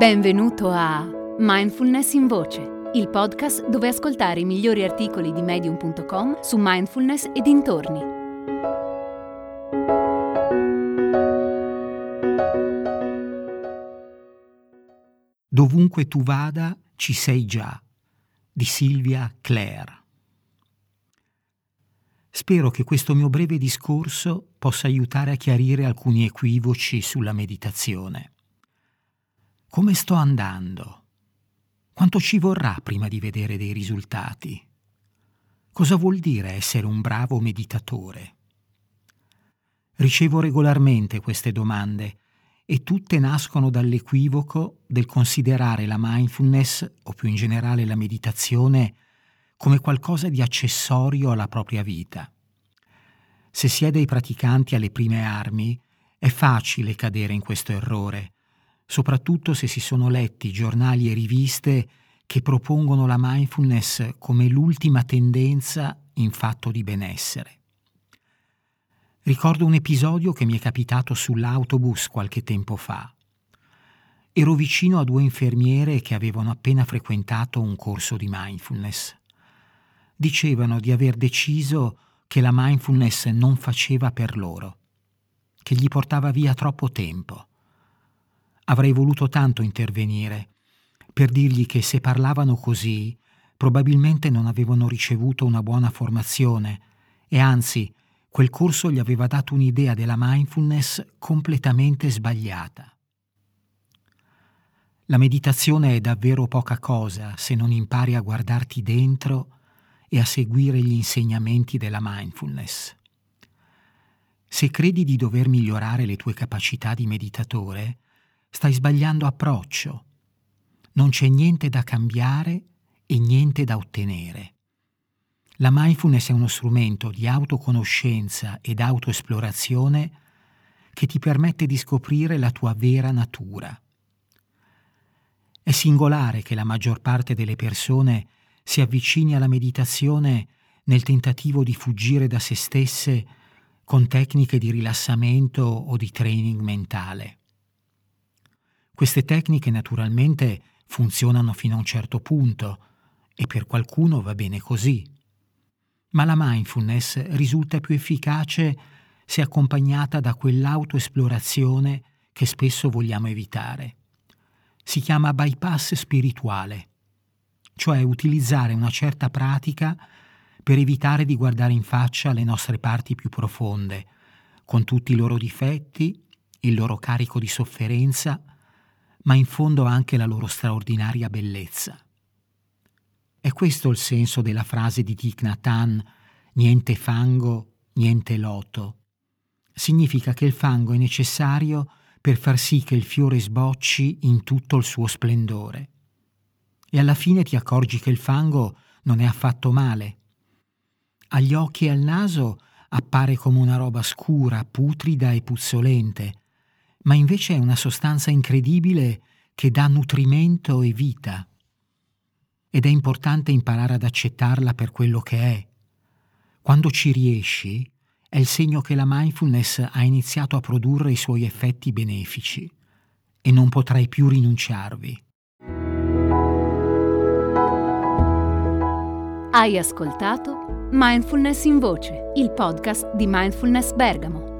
Benvenuto a Mindfulness in Voce, il podcast dove ascoltare i migliori articoli di medium.com su mindfulness e dintorni. Dovunque tu vada, ci sei già, di Silvia Clare. Spero che questo mio breve discorso possa aiutare a chiarire alcuni equivoci sulla meditazione. Come sto andando? Quanto ci vorrà prima di vedere dei risultati? Cosa vuol dire essere un bravo meditatore? Ricevo regolarmente queste domande e tutte nascono dall'equivoco del considerare la mindfulness o più in generale la meditazione come qualcosa di accessorio alla propria vita. Se si è dei praticanti alle prime armi, è facile cadere in questo errore soprattutto se si sono letti giornali e riviste che propongono la mindfulness come l'ultima tendenza in fatto di benessere. Ricordo un episodio che mi è capitato sull'autobus qualche tempo fa. Ero vicino a due infermiere che avevano appena frequentato un corso di mindfulness. Dicevano di aver deciso che la mindfulness non faceva per loro, che gli portava via troppo tempo Avrei voluto tanto intervenire per dirgli che se parlavano così probabilmente non avevano ricevuto una buona formazione e anzi quel corso gli aveva dato un'idea della mindfulness completamente sbagliata. La meditazione è davvero poca cosa se non impari a guardarti dentro e a seguire gli insegnamenti della mindfulness. Se credi di dover migliorare le tue capacità di meditatore, stai sbagliando approccio. Non c'è niente da cambiare e niente da ottenere. La mindfulness è uno strumento di autoconoscenza ed autoesplorazione che ti permette di scoprire la tua vera natura. È singolare che la maggior parte delle persone si avvicini alla meditazione nel tentativo di fuggire da se stesse con tecniche di rilassamento o di training mentale. Queste tecniche naturalmente funzionano fino a un certo punto e per qualcuno va bene così. Ma la mindfulness risulta più efficace se accompagnata da quell'autoesplorazione che spesso vogliamo evitare. Si chiama bypass spirituale, cioè utilizzare una certa pratica per evitare di guardare in faccia le nostre parti più profonde, con tutti i loro difetti, il loro carico di sofferenza ma in fondo anche la loro straordinaria bellezza. È questo il senso della frase di Thich Nhat niente fango, niente loto. Significa che il fango è necessario per far sì che il fiore sbocci in tutto il suo splendore. E alla fine ti accorgi che il fango non è affatto male. Agli occhi e al naso appare come una roba scura, putrida e puzzolente, ma invece è una sostanza incredibile che dà nutrimento e vita. Ed è importante imparare ad accettarla per quello che è. Quando ci riesci, è il segno che la mindfulness ha iniziato a produrre i suoi effetti benefici e non potrai più rinunciarvi. Hai ascoltato Mindfulness in Voce, il podcast di Mindfulness Bergamo